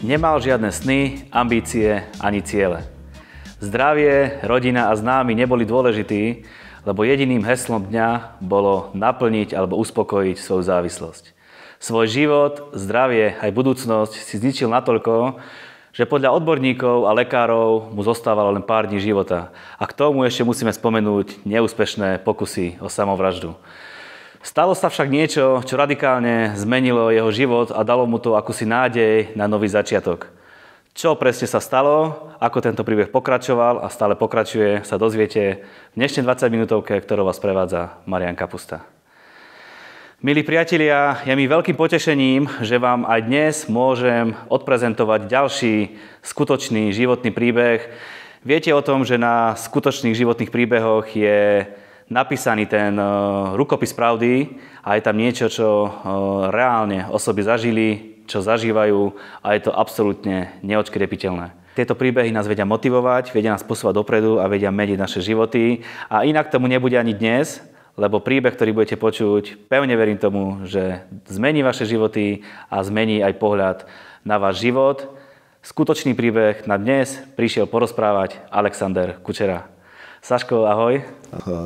Nemal žiadne sny, ambície ani ciele. Zdravie, rodina a známy neboli dôležití, lebo jediným heslom dňa bolo naplniť alebo uspokojiť svoju závislosť. Svoj život, zdravie aj budúcnosť si zničil natoľko, že podľa odborníkov a lekárov mu zostávalo len pár dní života. A k tomu ešte musíme spomenúť neúspešné pokusy o samovraždu. Stalo sa však niečo, čo radikálne zmenilo jeho život a dalo mu to akúsi nádej na nový začiatok. Čo presne sa stalo, ako tento príbeh pokračoval a stále pokračuje, sa dozviete v dnešnej 20 minútovke, ktorou vás prevádza Marian Kapusta. Milí priatelia, je mi veľkým potešením, že vám aj dnes môžem odprezentovať ďalší skutočný životný príbeh. Viete o tom, že na skutočných životných príbehoch je napísaný ten e, rukopis pravdy a je tam niečo, čo e, reálne osoby zažili, čo zažívajú a je to absolútne neočkrepiteľné. Tieto príbehy nás vedia motivovať, vedia nás posúvať dopredu a vedia meniť naše životy. A inak tomu nebude ani dnes, lebo príbeh, ktorý budete počuť, pevne verím tomu, že zmení vaše životy a zmení aj pohľad na váš život. Skutočný príbeh na dnes prišiel porozprávať Alexander Kučera. Saško, ahoj.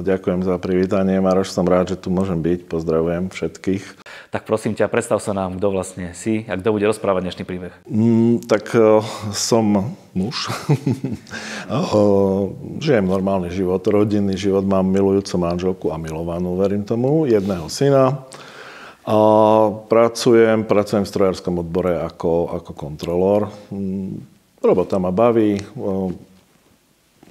Ďakujem za privítanie. Maroš, som rád, že tu môžem byť. Pozdravujem všetkých. Tak prosím ťa, predstav sa nám, kto vlastne si a kto bude rozprávať dnešný príbeh. Mm, tak uh, som muž. uh, žijem normálny život, rodinný život. Mám milujúcu manželku a milovanú, verím tomu, jedného syna. A pracujem, pracujem v strojárskom odbore ako, ako kontrolór. Mm, robota ma baví. Uh,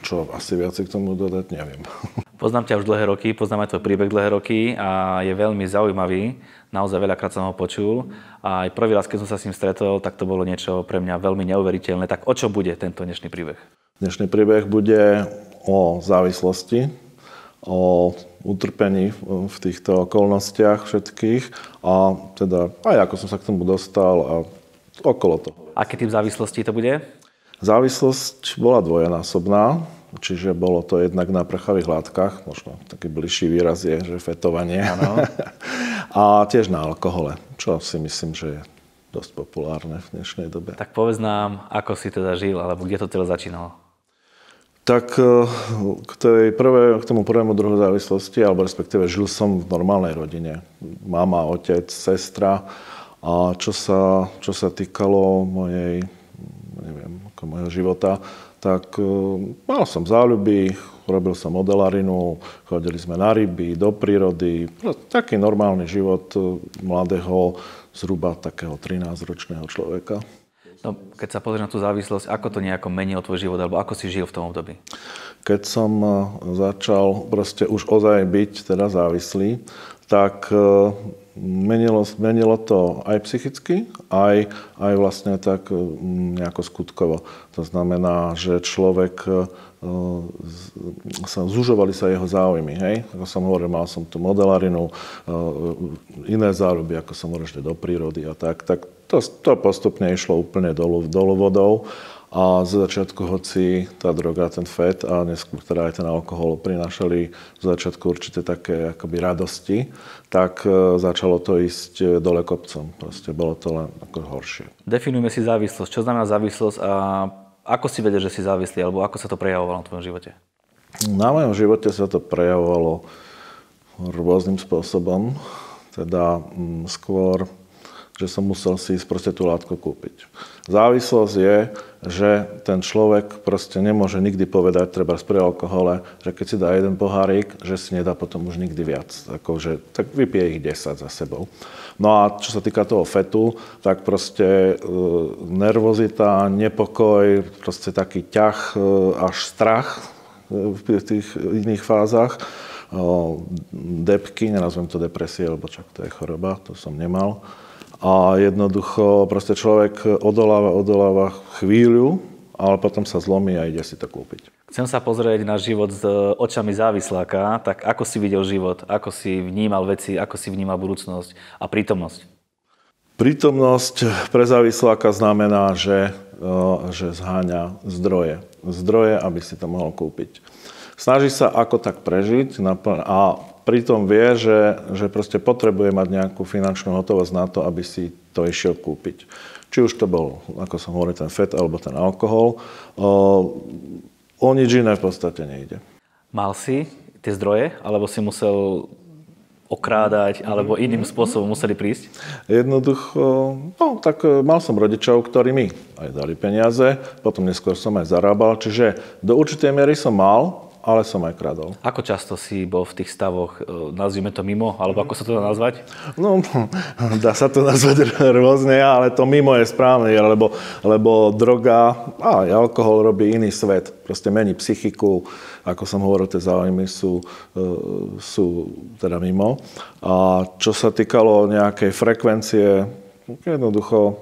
čo asi viac k tomu dodať, neviem. Poznám ťa už dlhé roky, poznám aj tvoj príbeh dlhé roky a je veľmi zaujímavý. Naozaj veľakrát som ho počul. A aj prvý raz, keď som sa s ním stretol, tak to bolo niečo pre mňa veľmi neuveriteľné. Tak o čo bude tento dnešný príbeh? Dnešný príbeh bude o závislosti, o utrpení v týchto okolnostiach všetkých a teda aj ako som sa k tomu dostal a okolo toho. Aký typ závislosti to bude? Závislosť bola dvojenásobná, čiže bolo to jednak na prchavých látkach, možno taký bližší výraz je, že fetovanie. Ano. a tiež na alkohole, čo si myslím, že je dosť populárne v dnešnej dobe. Tak povedz nám, ako si teda žil, alebo kde to celé začínalo? Tak e, k, tej prvé, k tomu prvému druhu závislosti, alebo respektíve žil som v normálnej rodine. Mama, otec, sestra. A čo sa, čo sa týkalo mojej neviem, ako môjho života, tak e, mal som záľuby, robil som modelarinu, chodili sme na ryby, do prírody. Taký normálny život e, mladého, zhruba takého 13-ročného človeka. No, keď sa pozrieš na tú závislosť, ako to nejako menilo tvoj život, alebo ako si žil v tom období? Keď som e, začal proste už ozaj byť teda závislý, tak menilo, menilo to aj psychicky, aj, aj vlastne tak mm, nejako skutkovo. To znamená, že človek e, sa, zužovali sa jeho záujmy. Hej? Ako som hovoril, mal som tu modelarinu, e, iné záľuby, ako som hovoril, do prírody a tak. Tak to, to postupne išlo úplne dolu, dolu vodou. A z začiatku, hoci tá droga, ten fet a neskôr teda aj ten alkohol prinášali z začiatku určité také akoby radosti, tak e, začalo to ísť e, dole kopcom. Proste bolo to len ako horšie. Definujme si závislosť. Čo znamená závislosť a ako si vedel, že si závislý, alebo ako sa to prejavovalo na tvojom živote? Na mojom živote sa to prejavovalo rôznym spôsobom. Teda mm, skôr že som musel si ísť proste tú látku kúpiť. Závislosť je, že ten človek proste nemôže nikdy povedať, treba pri alkohole, že keď si dá jeden pohárik, že si nedá potom už nikdy viac. Akože, tak vypije ich 10 za sebou. No a čo sa týka toho fetu, tak proste e, nervozita, nepokoj, proste taký ťah e, až strach e, v tých iných fázach, depky, nenazvem to depresie, lebo čak to je choroba, to som nemal a jednoducho proste človek odoláva, odoláva chvíľu, ale potom sa zlomí a ide si to kúpiť. Chcem sa pozrieť na život s očami závisláka, tak ako si videl život, ako si vnímal veci, ako si vnímal budúcnosť a prítomnosť? Prítomnosť pre závisláka znamená, že, že zháňa zdroje. Zdroje, aby si to mohol kúpiť. Snaží sa ako tak prežiť a pritom vie, že, že proste potrebuje mať nejakú finančnú hotovosť na to, aby si to išiel kúpiť. či už to bol, ako som hovoril, ten fet alebo ten alkohol, o nič iné v podstate nejde. Mal si tie zdroje, alebo si musel okrádať, alebo iným spôsobom museli prísť? Jednoducho, no tak e, mal som rodičov, ktorí mi aj dali peniaze, potom neskôr som aj zarábal, čiže do určitej miery som mal, ale som aj kradol. Ako často si bol v tých stavoch, e, nazvime to mimo, alebo ako sa to dá nazvať? No, dá sa to nazvať rôzne, ale to mimo je správne, lebo, lebo droga a alkohol robí iný svet. Proste mení psychiku, ako som hovoril, tie záujmy sú, e, sú teda mimo. A čo sa týkalo nejakej frekvencie, jednoducho,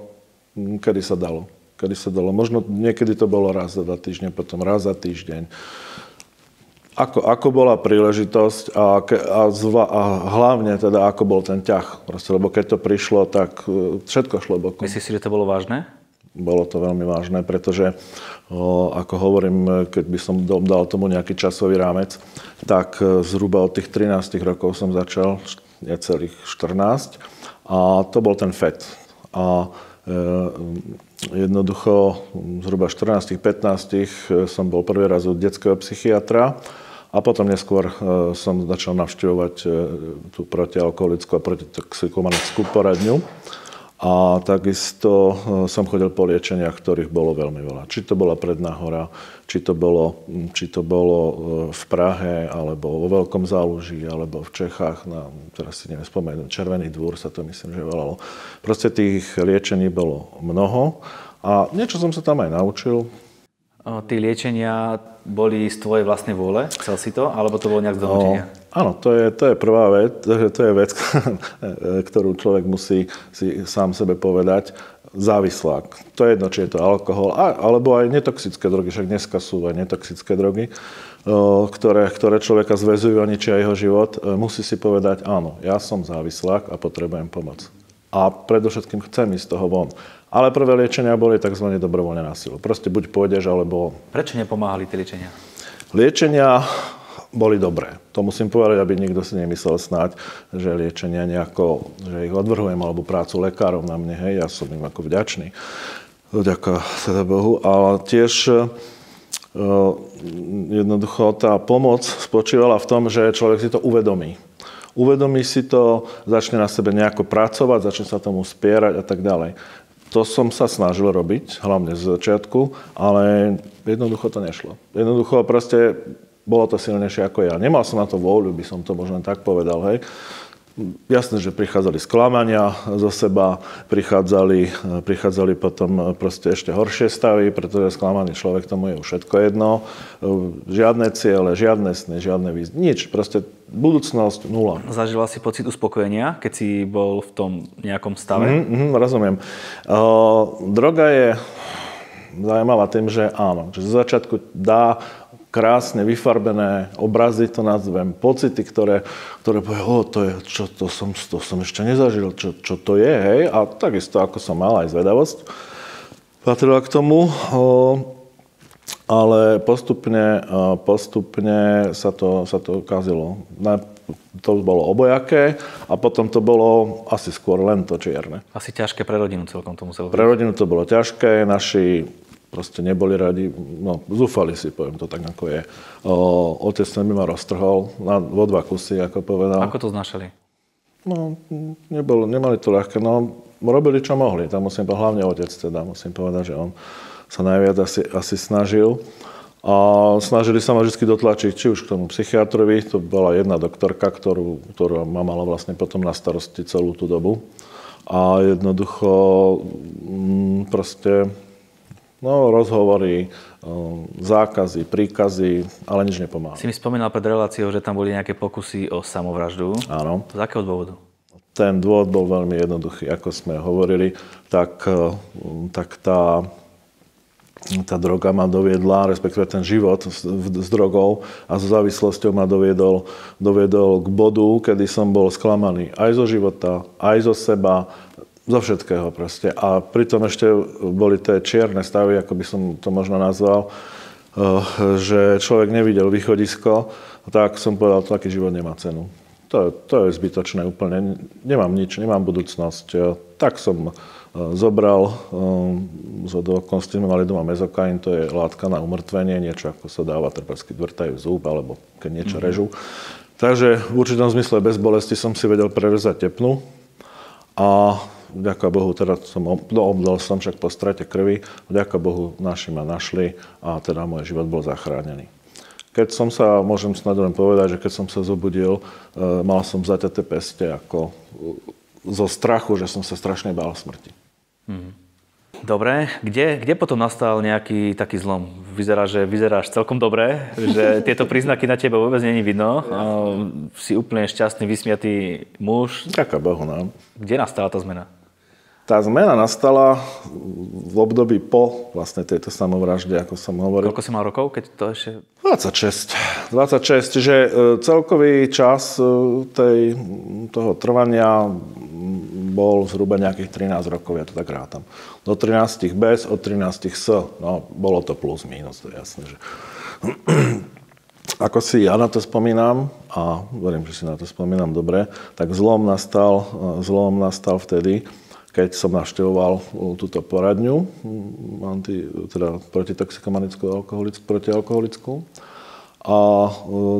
kedy sa dalo. Kedy sa dalo. Možno niekedy to bolo raz za dva týždne, potom raz za týždeň ako, ako bola príležitosť a, a, zva, a hlavne teda ako bol ten ťah. Proste, lebo keď to prišlo, tak e, všetko šlo bokom. Myslíš si, že to bolo vážne? Bolo to veľmi vážne, pretože, o, ako hovorím, keď by som dal tomu nejaký časový rámec, tak e, zhruba od tých 13 rokov som začal, necelých 14, a to bol ten FED. A e, jednoducho zhruba 14-15 e, som bol prvý raz u detského psychiatra a potom neskôr e, som začal navštevovať tú protialkoholickú a protitoxikomanickú poradňu. A takisto e, som chodil po liečeniach, ktorých bolo veľmi veľa. Či to bola Predná hora, či to bolo, či to bolo v Prahe, alebo vo Veľkom záluží, alebo v Čechách, na, teraz si neviem spomenúť, Červený dvúr sa to myslím, že volalo. Proste tých liečení bolo mnoho a niečo som sa tam aj naučil. Tí liečenia boli z tvojej vlastnej vôle? Chcel si to? Alebo to bolo nejak z donútenia? Áno, to je, to je prvá vec. To je vec, ktorú človek musí si sám sebe povedať. Závislák. To je jedno, či je to alkohol, alebo aj netoxické drogy. Však dneska sú aj netoxické drogy, ktoré, ktoré človeka zväzujú a ničia jeho život. E, musí si povedať, áno, ja som závislák a potrebujem pomoc. A predovšetkým chcem ísť z toho von. Ale prvé liečenia boli tzv. dobrovoľne na silu. Proste buď pôjdeš, alebo... Prečo nepomáhali tie liečenia? Liečenia boli dobré. To musím povedať, aby nikto si nemyslel snáď, že liečenia nejako, že ich odvrhujem, alebo prácu lekárov na mne, hej, ja som im ako vďačný. Vďaka teda Bohu. Ale tiež e, jednoducho tá pomoc spočívala v tom, že človek si to uvedomí. Uvedomí si to, začne na sebe nejako pracovať, začne sa tomu spierať a tak ďalej. To som sa snažil robiť, hlavne z začiatku, ale jednoducho to nešlo. Jednoducho proste bolo to silnejšie ako ja. Nemal som na to vôľu, by som to možno tak povedal, hej. Jasné, že prichádzali sklamania zo seba, prichádzali, prichádzali potom proste ešte horšie stavy, pretože sklamaný človek tomu je už všetko jedno. Žiadne ciele, žiadne sny, žiadne výzvy, nič. Proste budúcnosť nula. Zažila si pocit uspokojenia, keď si bol v tom nejakom stave? Mm-hmm, rozumiem. Uh, droga je zaujímavá tým, že áno, že z začiatku dá krásne vyfarbené obrazy, to nazvem, pocity, ktoré, ktoré povie, o, to je, čo, to som, to som ešte nezažil, čo, čo to je, hej, a takisto ako som mal aj zvedavosť, patrila k tomu, o, ale postupne, postupne sa to, sa to kazilo. To bolo obojaké a potom to bolo asi skôr len to čierne. Asi ťažké pre rodinu celkom to muselo byť. Pre rodinu to bolo ťažké, naši proste neboli radi, no zúfali si, poviem to tak, ako je. O, otec mi ma roztrhol na, vo dva kusy, ako povedal. Ako to znašali? No, nebolo, nemali to ľahké, no robili čo mohli, tam musím povedať, hlavne otec teda, musím povedať, že on sa najviac asi, asi snažil. A snažili sa ma vždy dotlačiť, či už k tomu psychiatrovi, to bola jedna doktorka, ktorú, ktorú ma mala vlastne potom na starosti celú tú dobu. A jednoducho mm, proste No, rozhovory, zákazy, príkazy, ale nič nepomáha. Si mi spomínal pred reláciou, že tam boli nejaké pokusy o samovraždu. Áno. Z akého dôvodu? Ten dôvod bol veľmi jednoduchý. Ako sme hovorili, tak, tak tá, tá droga ma doviedla, respektíve ten život s, s drogou a so závislosťou ma doviedol, doviedol k bodu, kedy som bol sklamaný aj zo života, aj zo seba, zo všetkého proste. A pritom ešte boli tie čierne stavy, ako by som to možno nazval, eh, že človek nevidel východisko, tak som povedal, taký život nemá cenu. To, to je zbytočné úplne. Nemám nič, nemám budúcnosť. Tak som zobral, z mali doma mezokain, to je látka na umrtvenie, niečo ako sa dáva, treba keď vrtajú zub, alebo keď niečo mm-hmm. režú. Takže v určitom zmysle bez bolesti som si vedel prerezať tepnu a vďaka Bohu, teda som, no, obdal som však po strate krvi, vďaka Bohu naši ma našli a teda môj život bol zachránený. Keď som sa, môžem snad len povedať, že keď som sa zobudil, e, mal som zaťaté peste ako zo strachu, že som sa strašne bál smrti. Mm. Dobre, kde, kde potom nastal nejaký taký zlom? Vyzerá, že vyzeráš celkom dobre, že tieto príznaky na tebe vôbec není vidno. Si úplne šťastný, vysmiatý muž. Ďaká Bohu, no. Kde nastala tá zmena? Tá zmena nastala v období po vlastne tejto samovražde, ako som hovoril. Koľko si mal rokov, keď to ešte... 26. 26, čiže e, celkový čas e, tej, toho trvania bol zhruba nejakých 13 rokov, ja to tak rátam. Do 13 bez, od 13 s, no bolo to plus, minus, to je jasné, že... Ako si ja na to spomínam, a verím, že si na to spomínam dobre, tak zlom nastal, zlom nastal vtedy, keď som navštevoval túto poradňu, anti, teda protitoxikomanickú alkoholickú, protialkoholickú. A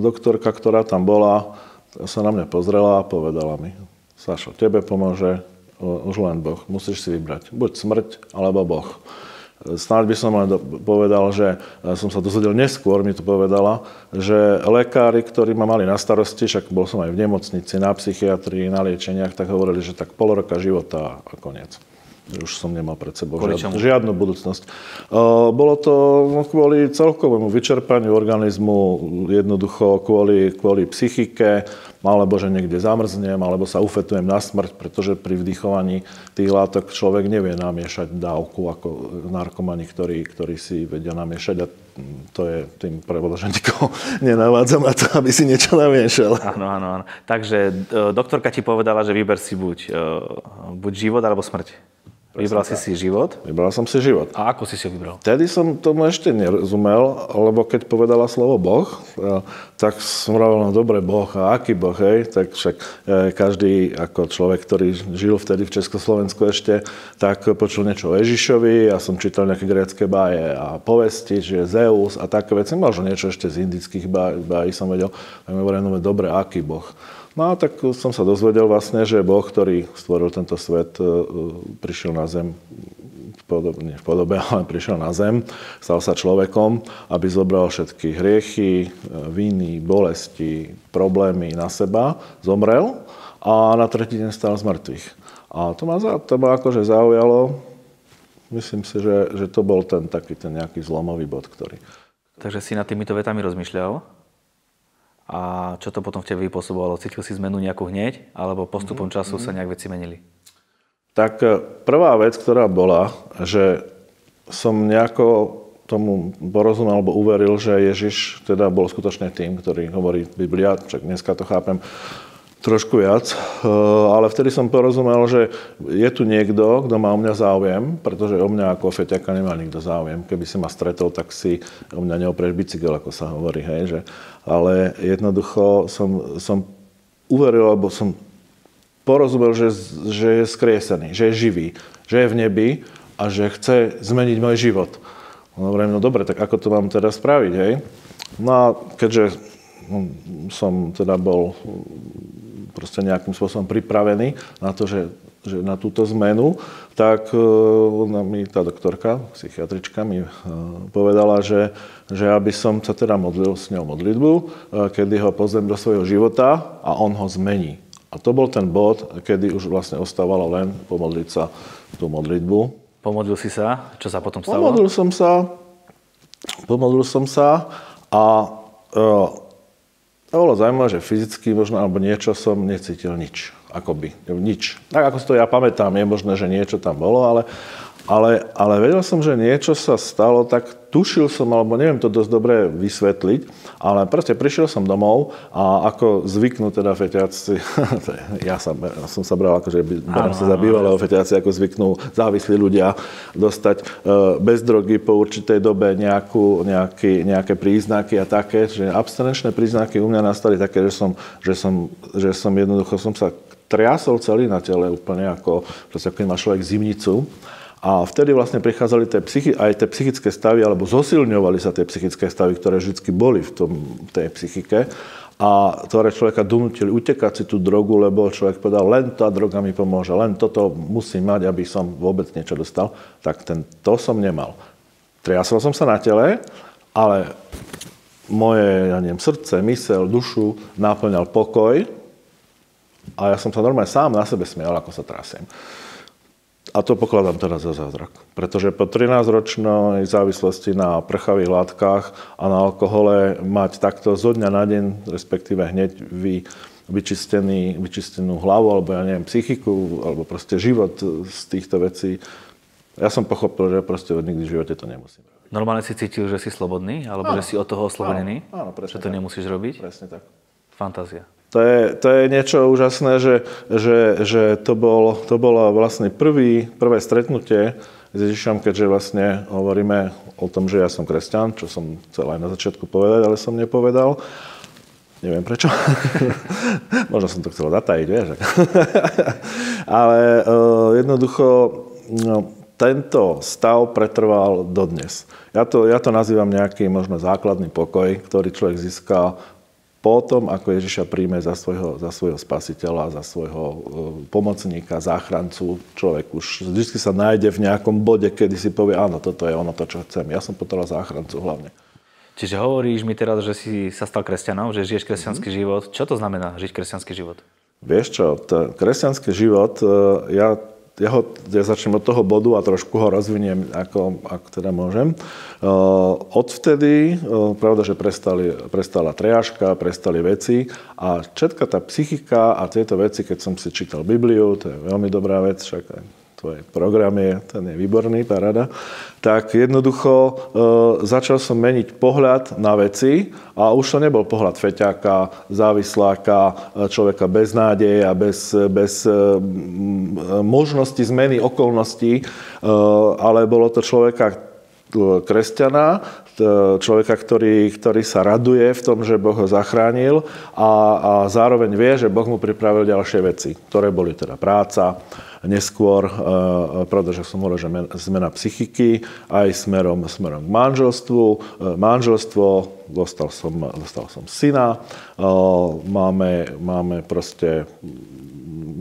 doktorka, ktorá tam bola, sa na mňa pozrela a povedala mi, Sašo, tebe pomôže už len Boh. Musíš si vybrať. Buď smrť, alebo Boh. Snáď by som len povedal, že som sa dozvedel neskôr, mi to povedala, že lekári, ktorí ma mali na starosti, však bol som aj v nemocnici, na psychiatrii, na liečeniach, tak hovorili, že tak pol roka života a koniec už som nemal pred sebou žiadnu, žiadnu budúcnosť. Bolo to no, kvôli celkovému vyčerpaniu organizmu, jednoducho kvôli, kvôli psychike, alebo že niekde zamrznem, alebo sa ufetujem na smrť, pretože pri vdychovaní tých látok človek nevie namiešať dávku ako narkomani, ktorí, ktorí si vedia namiešať a to je tým prevodom, že nikoho nenavádzam na to, aby si niečo namiešal. Áno, áno, áno. Takže e, doktorka ti povedala, že vyber si buď, e, buď život alebo smrť. Vybral si si život? Vybral som si život. A ako si si ho vybral? Vtedy som tomu ešte nerozumel, lebo keď povedala slovo Boh, e, tak som hovoril, no dobre, Boh, a aký Boh, hej? Tak však e, každý ako človek, ktorý žil vtedy v Československu ešte, tak počul niečo o Ježišovi, ja som čítal nejaké grecké báje a povesti, že Zeus a také veci, možno niečo ešte z indických bájí som vedel. A mi hovorili, no dobre, aký Boh? No a tak som sa dozvedel vlastne, že Boh, ktorý stvoril tento svet, e, prišiel na zem nie v podobe, ale prišiel na zem, stal sa človekom, aby zobral všetky hriechy, e, viny, bolesti, problémy na seba, zomrel a na tretí deň stal z mŕtvych. A to ma, to ma akože zaujalo. Myslím si, že, že to bol ten taký ten nejaký zlomový bod, ktorý... Takže si nad týmito vetami rozmýšľal? A čo to potom v tebe vypôsobovalo? Cítil si zmenu nejakú hneď, alebo postupom mhm, času sa mhm. nejak veci menili? Tak e, prvá vec, ktorá bola, že som nejako tomu porozumel alebo uveril, že Ježiš teda bol skutočne tým, ktorý hovorí Biblia, však dneska to chápem, trošku viac, eh, ale vtedy som porozumel, že je tu niekto, kto má o mňa záujem, pretože o mňa ako feťaka nemá nikto záujem. Keby si ma stretol, tak si o mňa neoprieš bicykel, ako sa hovorí. Hej, že, ale jednoducho som, som uveril, alebo som porozumel, že, že je skriesený, že je živý, že je v nebi a že chce zmeniť môj život. Hovorím, no dobre, tak ako to mám teda spraviť, hej? No a keďže no, som teda bol proste nejakým spôsobom pripravený na to, že, že na túto zmenu, tak e, ona mi, tá doktorka, psychiatrička mi e, povedala, že, že aby som sa teda modlil s ňou modlitbu, e, kedy ho pozriem do svojho života a on ho zmení. A to bol ten bod, kedy už vlastne ostávalo len pomodliť sa tú modlitbu. Pomodlil si sa? Čo sa potom stalo? Pomodlil som sa. Pomodlil som sa a to bolo zaujímavé, že fyzicky možno alebo niečo som necítil nič. Akoby, nič. Tak ako si to ja pamätám, je možné, že niečo tam bolo, ale, ale, ale vedel som, že niečo sa stalo, tak tušil som, alebo neviem to dosť dobre vysvetliť, ale proste prišiel som domov a ako zvyknú teda feťáci, ja, sa, ja som sa bral, akože berám sa za bývalého feťáci, ako zvyknú závislí ľudia dostať e, bez drogy po určitej dobe nejakú, nejaký, nejaké príznaky a také, že abstinenčné príznaky u mňa nastali také, že som, že som, že som jednoducho som sa triasol celý na tele úplne, ako, proste, ako keď má človek zimnicu. A vtedy vlastne prichádzali tie psychi- aj tie psychické stavy, alebo zosilňovali sa tie psychické stavy, ktoré vždy boli v tom, tej psychike a ktoré človeka donútili utekať si tú drogu, lebo človek povedal, len tá droga mi pomôže, len toto musím mať, aby som vôbec niečo dostal. Tak ten, to som nemal. Triasol som sa na tele, ale moje, ja neviem, srdce, mysel, dušu náplňal pokoj a ja som sa normálne sám na sebe smial, ako sa trasiem. A to pokladám teraz za zázrak. Pretože po 13-ročnej závislosti na prchavých látkach a na alkohole mať takto zo dňa na deň, respektíve hneď vy, vyčistený, vyčistenú hlavu, alebo ja neviem, psychiku, alebo proste život z týchto vecí, ja som pochopil, že proste nikdy v živote to nemusím. Normálne si cítil, že si slobodný, alebo áno. že si od toho oslobodený? Áno, áno presne Že to tak. nemusíš robiť? Presne tak. Fantázia. To je, to je niečo úžasné, že, že, že to, bol, to bolo vlastne prvý, prvé stretnutie s Ježišom, keďže vlastne hovoríme o tom, že ja som kresťan, čo som chcel aj na začiatku povedať, ale som nepovedal. Neviem prečo. Možno som to chcel zatajiť, vieš. ale uh, jednoducho no, tento stav pretrval dodnes. Ja to, ja to nazývam nejaký možno základný pokoj, ktorý človek získa potom, ako Ježiša príjme za svojho, za svojho spasiteľa, za svojho e, pomocníka, záchrancu, človek už vždy sa nájde v nejakom bode, kedy si povie, áno, toto je ono to, čo chcem. Ja som potreboval záchrancu hlavne. Čiže hovoríš mi teraz, že si sa stal kresťanom, že žiješ kresťanský mm-hmm. život. Čo to znamená žiť kresťanský život? Vieš čo, t- kresťanský život, e, ja ja, ho, ja začnem od toho bodu a trošku ho rozviniem, ako, ako teda môžem. Uh, odvtedy, uh, pravda, že prestali, prestala triažka, prestali veci a všetka tá psychika a tieto veci, keď som si čítal Bibliu, to je veľmi dobrá vec, však tvoj program ten je výborný, parada, tak jednoducho e, začal som meniť pohľad na veci a už to nebol pohľad feťáka, závisláka, e, človeka bez nádeje a bez, bez e, možnosti zmeny okolností, e, ale bolo to človeka e, kresťana, človeka, ktorý, ktorý sa raduje v tom, že Boh ho zachránil a, a zároveň vie, že Boh mu pripravil ďalšie veci, ktoré boli teda práca, neskôr, e, pravda, že som hovoril, že zmena psychiky aj smerom, smerom k manželstvu. E, manželstvo, dostal som, dostal som syna, e, máme, máme proste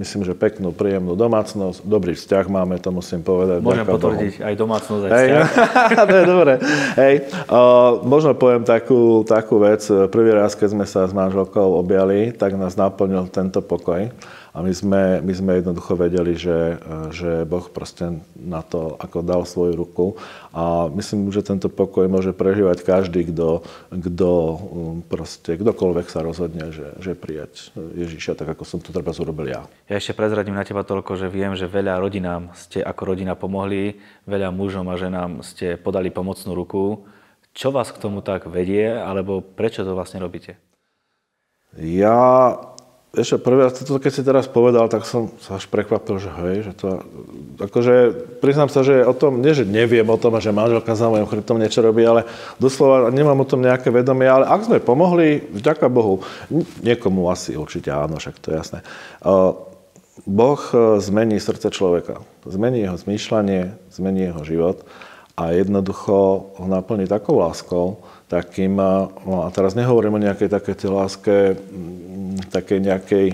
myslím, že peknú, príjemnú domácnosť, dobrý vzťah máme, to musím povedať. Môžem potvrdiť Bohu. aj domácnosť, aj vzťah. To je dobré. Hej, uh, možno poviem takú, takú vec. Prvý raz, keď sme sa s manželkou objali, tak nás naplnil tento pokoj. A my sme, my sme jednoducho vedeli, že, že Boh proste na to ako dal svoju ruku. A myslím, že tento pokoj môže prežívať každý, kto, kto um, proste, kdokoľvek sa rozhodne, že, že prijať Ježiša, tak ako som to treba urobil ja. Ja ešte prezradím na teba toľko, že viem, že veľa rodinám ste ako rodina pomohli, veľa mužom a ženám ste podali pomocnú ruku. Čo vás k tomu tak vedie, alebo prečo to vlastne robíte? Ja Prvý raz, toto keď si teraz povedal, tak som sa až prekvapil, že hej, že to, akože priznám sa, že o tom, nie že neviem o tom, že manželka za mojom chrbtom niečo robí, ale doslova nemám o tom nejaké vedomie, ale ak sme pomohli, vďaka Bohu, niekomu asi určite áno, však to je jasné. Boh e, zmení srdce človeka, zmení jeho zmýšľanie, zmení jeho život a jednoducho ho naplní takou láskou, takým, no a teraz nehovorím o nejakej také tej láske, takej nejakej,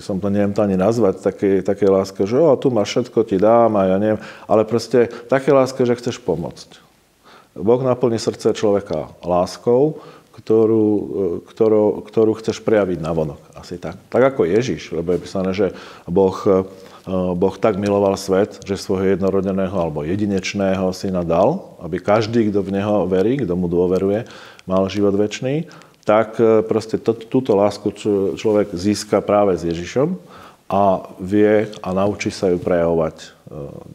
som to neviem to ani nazvať, takej, takej láske, že o, tu máš všetko, ti dám a ja neviem, ale proste také láske, že chceš pomôcť. Boh naplní srdce človeka láskou, ktorú, ktorú, ktorú chceš prejaviť na vonok. Asi tak. Tak ako Ježiš, lebo je písané, že Boh boh tak miloval svet, že svojho jednorodeného alebo jedinečného syna dal, aby každý, kto v Neho verí, kto mu dôveruje, mal život väčší, tak eh, proste to, túto lásku človek získa práve s Ježišom a vie a naučí sa ju prejavovať eh,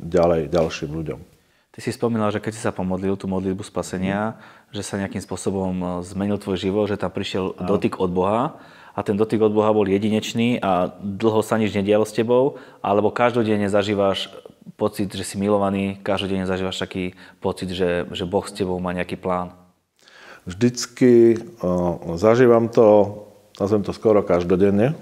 ďalej ďalším ľuďom. Ty si spomínal, že keď si sa pomodlil tú modlitbu spasenia, že sa nejakým spôsobom zmenil tvoj život, že tam prišiel dotyk od Boha a ten dotyk od Boha bol jedinečný a dlho sa nič nedialo s tebou, alebo každodenne zažívaš pocit, že si milovaný, každodenne zažívaš taký pocit, že, že Boh s tebou má nejaký plán? Vždycky uh, zažívam to, nazvem to skoro každodenne,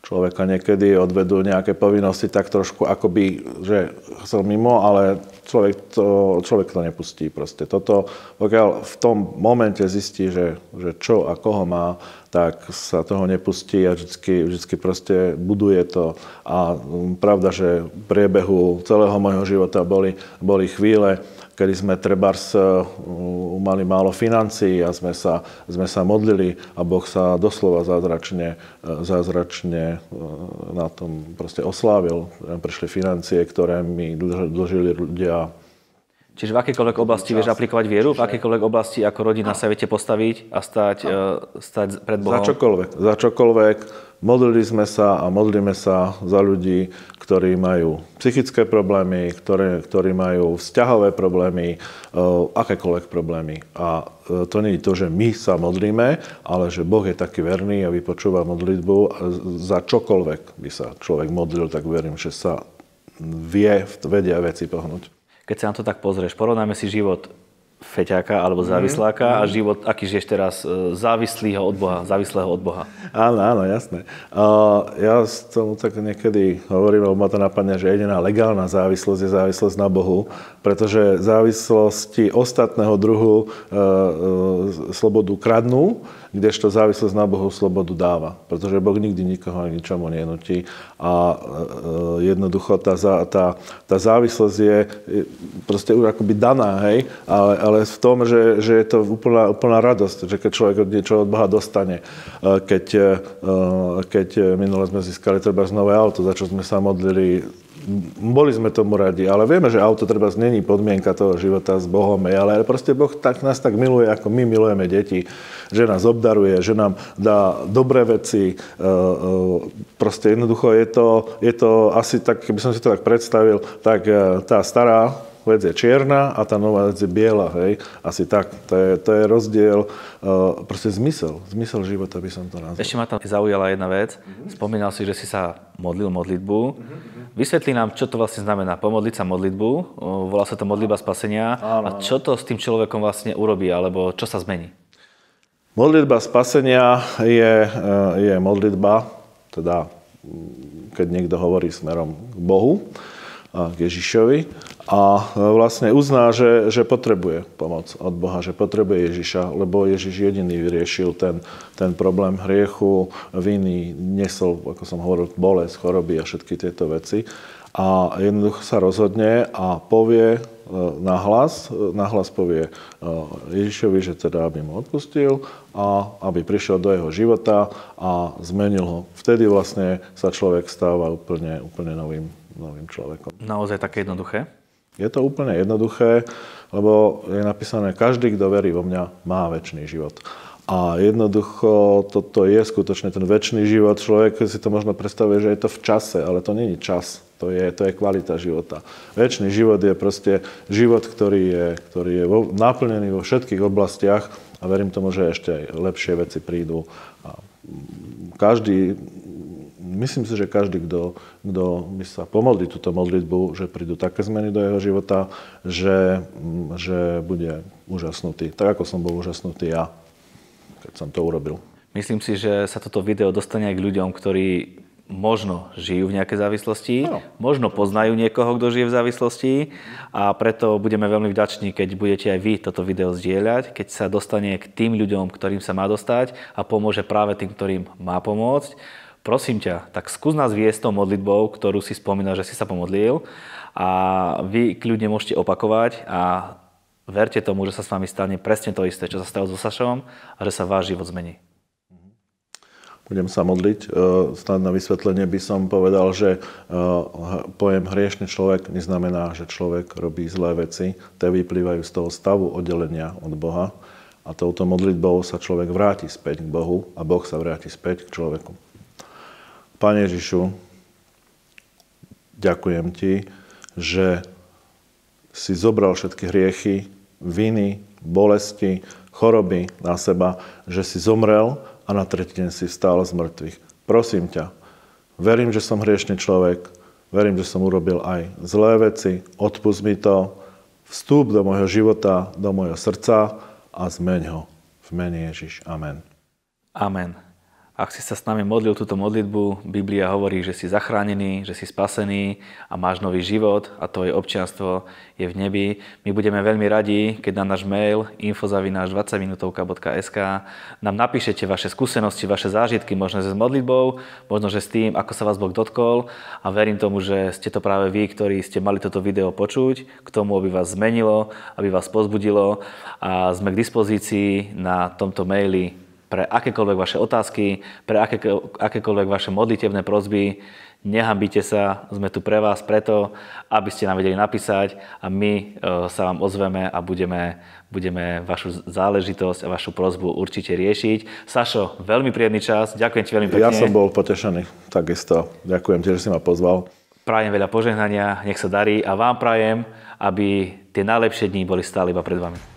človeka niekedy odvedú nejaké povinnosti tak trošku akoby, že chcel mimo, ale človek to, človek to nepustí proste. Toto, pokiaľ v tom momente zistí, že, že čo a koho má, tak sa toho nepustí a vždycky, vždycky proste buduje to. A pravda, že v priebehu celého môjho života boli, boli chvíle, kedy sme trebárs e, mali málo financií a sme sa, sme sa modlili a Boh sa doslova zázračne, e, zázračne e, na tom proste oslávil. Prišli financie, ktoré mi dlžili ľudia Čiže v akékoľvek oblasti vieš aplikovať vieru? V akékoľvek oblasti ako rodina sa viete postaviť a stať, stať pred Bohom? Za čokoľvek. Za čokoľvek. Modlili sme sa a modlíme sa za ľudí, ktorí majú psychické problémy, ktoré, ktorí majú vzťahové problémy, e, akékoľvek problémy. A e, to nie je to, že my sa modlíme, ale že Boh je taký verný a vypočúva modlitbu. Za čokoľvek by sa človek modlil, tak verím, že sa vie, vedia veci pohnúť. Keď sa na to tak pozrieš, porovnáme si život feťáka alebo závisláka mm. a život, aký žiješ teraz, e, závislého od Boha, závislého od Boha. Áno, áno, jasné. Uh, ja tomu tak niekedy hovorím, lebo ma to napadne, že jediná legálna závislosť je závislosť na Bohu, pretože závislosti ostatného druhu uh, uh, slobodu kradnú, kdežto závislosť na Bohu slobodu dáva. Pretože Boh nikdy nikoho ničomu nenutí. A e, jednoducho tá, tá, tá závislosť je proste už akoby daná, hej? Ale, ale v tom, že, že je to úplná, úplná radosť, že keď človek niečo od Boha dostane. E, keď, e, keď minule sme získali treba nové auto, za čo sme sa modlili boli sme tomu radi, ale vieme, že auto treba znení podmienka toho života s Bohom, ale proste Boh tak, nás tak miluje, ako my milujeme deti, že nás obdaruje, že nám dá dobré veci. E, e, proste jednoducho je to, je to asi tak, keby som si to tak predstavil, tak e, tá stará vec je čierna a tá nová vec je biela, hej. Asi tak. To je, to je rozdiel, uh, proste zmysel. Zmysel života by som to nazval. Ešte ma tam zaujala jedna vec. Mm-hmm. Spomínal si, že si sa modlil modlitbu. Mm-hmm. Vysvetli nám, čo to vlastne znamená pomodliť sa modlitbu. Volá sa to modlitba spasenia. Áno. A čo to s tým človekom vlastne urobí, alebo čo sa zmení? Modlitba spasenia je, e, je modlitba, teda keď niekto hovorí smerom k Bohu, a k Ježišovi a vlastne uzná, že, že potrebuje pomoc od Boha, že potrebuje Ježiša, lebo Ježiš jediný vyriešil ten, ten problém hriechu, viny, nesol, ako som hovoril, bolesť, choroby a všetky tieto veci. A jednoducho sa rozhodne a povie nahlas, nahlas povie Ježišovi, že teda aby mu odpustil a aby prišiel do jeho života a zmenil ho. Vtedy vlastne sa človek stáva úplne, úplne novým, novým človekom. Naozaj také jednoduché? Je to úplne jednoduché, lebo je napísané, každý, kto verí vo mňa, má väčší život. A jednoducho toto je skutočne ten väčší život. Človek si to možno predstavuje, že je to v čase, ale to je čas. To je, to je kvalita života. Väčší život je proste život, ktorý je, ktorý je vo, naplnený vo všetkých oblastiach a verím tomu, že ešte aj lepšie veci prídu. A každý, myslím si, že každý, kto, kto by sa pomodlí túto modlitbu, že prídu také zmeny do jeho života, že, že bude úžasnutý. Tak ako som bol úžasnutý ja, keď som to urobil. Myslím si, že sa toto video dostane aj k ľuďom, ktorí možno žijú v nejakej závislosti, no. možno poznajú niekoho, kto žije v závislosti a preto budeme veľmi vďační, keď budete aj vy toto video zdieľať, keď sa dostane k tým ľuďom, ktorým sa má dostať a pomôže práve tým, ktorým má pomôcť. Prosím ťa, tak skús nás viesť tou modlitbou, ktorú si spomínal, že si sa pomodlil a vy kľudne môžete opakovať a verte tomu, že sa s vami stane presne to isté, čo sa stalo so Sašom a že sa váš život zmení budem sa modliť. E, snad na vysvetlenie by som povedal, že e, pojem hriešný človek neznamená, že človek robí zlé veci. Te vyplývajú z toho stavu oddelenia od Boha. A touto modlitbou sa človek vráti späť k Bohu a Boh sa vráti späť k človeku. Pane Ježišu, ďakujem Ti, že si zobral všetky hriechy, viny, bolesti, choroby na seba, že si zomrel a na tretí deň si vstal z mŕtvych. Prosím ťa, verím, že som hriešný človek, verím, že som urobil aj zlé veci, odpust mi to, vstúp do môjho života, do môjho srdca a zmeň ho. V mene Ježiš. Amen. Amen. Ak si sa s nami modlil túto modlitbu, Biblia hovorí, že si zachránený, že si spasený a máš nový život a tvoje občianstvo je v nebi. My budeme veľmi radi, keď na náš mail infozavináš20minutovka.sk nám napíšete vaše skúsenosti, vaše zážitky, možno s modlitbou, možno že s tým, ako sa vás Boh dotkol. A verím tomu, že ste to práve vy, ktorí ste mali toto video počuť, k tomu, aby vás zmenilo, aby vás pozbudilo a sme k dispozícii na tomto maili pre akékoľvek vaše otázky, pre aké, akékoľvek vaše modlitevné prozby. Nehambite sa, sme tu pre vás preto, aby ste nám vedeli napísať a my e, sa vám ozveme a budeme, budeme vašu záležitosť a vašu prozbu určite riešiť. Sašo, veľmi príjemný čas, ďakujem ti veľmi pekne. Ja som bol potešený, takisto. Ďakujem ti, že si ma pozval. Prajem veľa požehnania, nech sa darí a vám prajem, aby tie najlepšie dni boli stále iba pred vami.